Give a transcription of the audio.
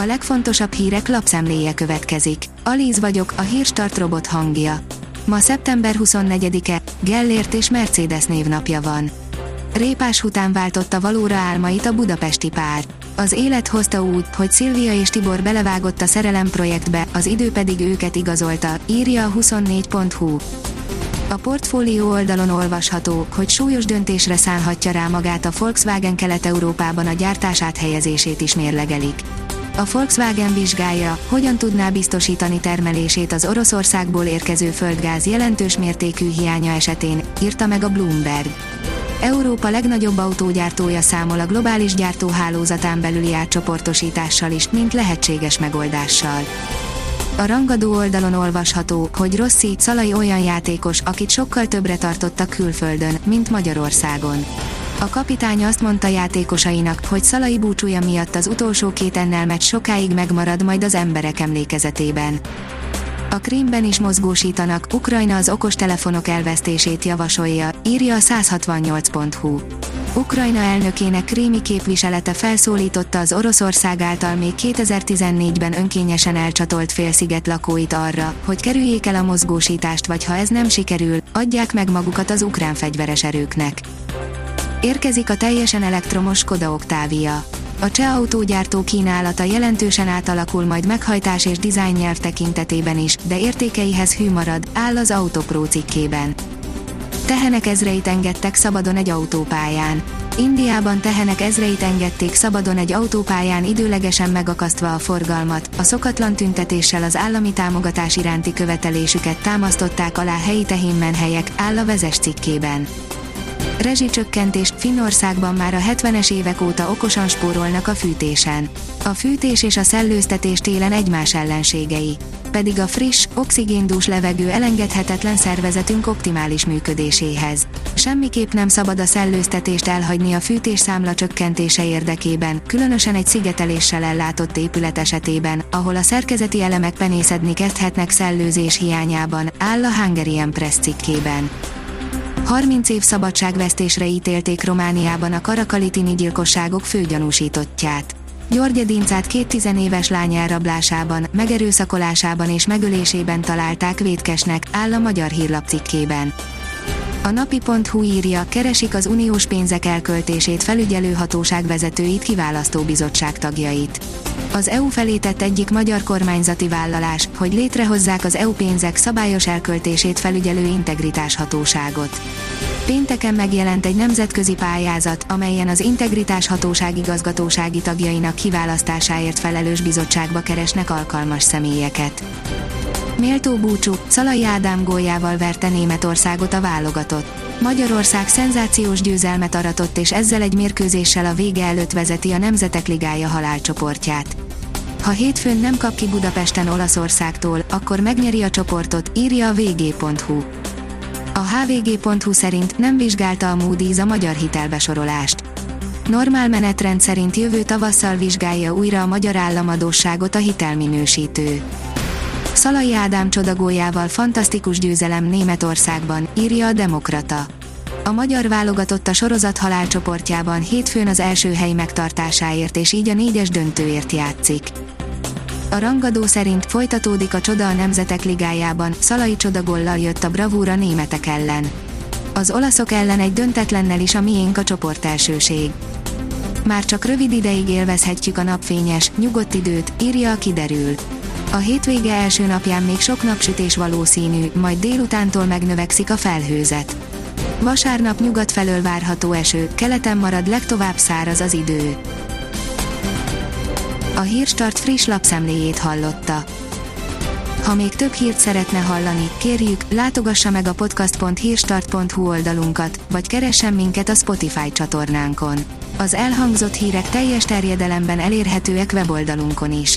A legfontosabb hírek lapszemléje következik. Alíz vagyok, a hírstart robot hangja. Ma szeptember 24-e, Gellért és Mercedes névnapja van. Répás után váltotta valóra álmait a budapesti pár. Az élet hozta úgy, hogy Szilvia és Tibor belevágott a szerelem projektbe, az idő pedig őket igazolta, írja a 24.hu. A portfólió oldalon olvasható, hogy súlyos döntésre szánhatja rá magát a Volkswagen Kelet-Európában a gyártás áthelyezését is mérlegelik. A Volkswagen vizsgálja, hogyan tudná biztosítani termelését az Oroszországból érkező földgáz jelentős mértékű hiánya esetén, írta meg a Bloomberg. Európa legnagyobb autógyártója számol a globális gyártóhálózatán belüli átcsoportosítással is, mint lehetséges megoldással. A rangadó oldalon olvasható, hogy Rossi, Szalai olyan játékos, akit sokkal többre tartottak külföldön, mint Magyarországon. A kapitány azt mondta játékosainak, hogy Szalai búcsúja miatt az utolsó két ennel meccs sokáig megmarad majd az emberek emlékezetében. A Krímben is mozgósítanak, Ukrajna az okostelefonok elvesztését javasolja, írja a 168.hu. Ukrajna elnökének krími képviselete felszólította az Oroszország által még 2014-ben önkényesen elcsatolt félsziget lakóit arra, hogy kerüljék el a mozgósítást vagy ha ez nem sikerül, adják meg magukat az ukrán fegyveres erőknek. Érkezik a teljesen elektromos Skoda Octavia. A cseh autógyártó kínálata jelentősen átalakul majd meghajtás és dizájn nyelv tekintetében is, de értékeihez hű marad, áll az Autopro cikkében. Tehenek ezreit engedtek szabadon egy autópályán. Indiában tehenek ezreit engedték szabadon egy autópályán időlegesen megakasztva a forgalmat, a szokatlan tüntetéssel az állami támogatás iránti követelésüket támasztották alá helyi tehénmenhelyek, áll a vezes cikkében. Rezsicsökkentés Finnországban már a 70-es évek óta okosan spórolnak a fűtésen. A fűtés és a szellőztetés télen egymás ellenségei. Pedig a friss, oxigéndús levegő elengedhetetlen szervezetünk optimális működéséhez. Semmiképp nem szabad a szellőztetést elhagyni a fűtés számla csökkentése érdekében, különösen egy szigeteléssel ellátott épület esetében, ahol a szerkezeti elemek penészedni kezdhetnek szellőzés hiányában, áll a Hungarian Press cikkében. 30 év szabadságvesztésre ítélték Romániában a karakalitini gyilkosságok főgyanúsítottját. György Dincát két tizenéves lány elrablásában, megerőszakolásában és megölésében találták vétkesnek, áll a magyar hírlap cikkében. A napi.hu írja, keresik az uniós pénzek elköltését felügyelő hatóság vezetőit kiválasztó bizottság tagjait. Az EU felé tett egyik magyar kormányzati vállalás, hogy létrehozzák az EU pénzek szabályos elköltését felügyelő integritás hatóságot. Pénteken megjelent egy nemzetközi pályázat, amelyen az Integritás Hatóság igazgatósági tagjainak kiválasztásáért felelős bizottságba keresnek alkalmas személyeket. Méltó búcsú, Szalai Ádám góljával verte Németországot a válogatott. Magyarország szenzációs győzelmet aratott és ezzel egy mérkőzéssel a vége előtt vezeti a Nemzetek Ligája halálcsoportját. Ha hétfőn nem kap ki Budapesten Olaszországtól, akkor megnyeri a csoportot, írja a vg.hu. A hvg.hu szerint nem vizsgálta a Moody's a magyar hitelbesorolást. Normál menetrend szerint jövő tavasszal vizsgálja újra a magyar államadóságot a hitelminősítő. Szalai Ádám csodagójával fantasztikus győzelem Németországban, írja a Demokrata. A magyar válogatott a sorozat halálcsoportjában hétfőn az első hely megtartásáért és így a négyes döntőért játszik. A rangadó szerint folytatódik a csoda a Nemzetek Ligájában, Szalai csodagollal jött a bravúra németek ellen. Az olaszok ellen egy döntetlennel is a miénk a csoport elsőség. Már csak rövid ideig élvezhetjük a napfényes, nyugodt időt, írja a kiderül. A hétvége első napján még sok napsütés valószínű, majd délutántól megnövekszik a felhőzet. Vasárnap nyugat felől várható eső, keleten marad legtovább száraz az idő. A Hírstart friss lapszemléjét hallotta. Ha még több hírt szeretne hallani, kérjük, látogassa meg a podcast.hírstart.hu oldalunkat, vagy keressen minket a Spotify csatornánkon. Az elhangzott hírek teljes terjedelemben elérhetőek weboldalunkon is.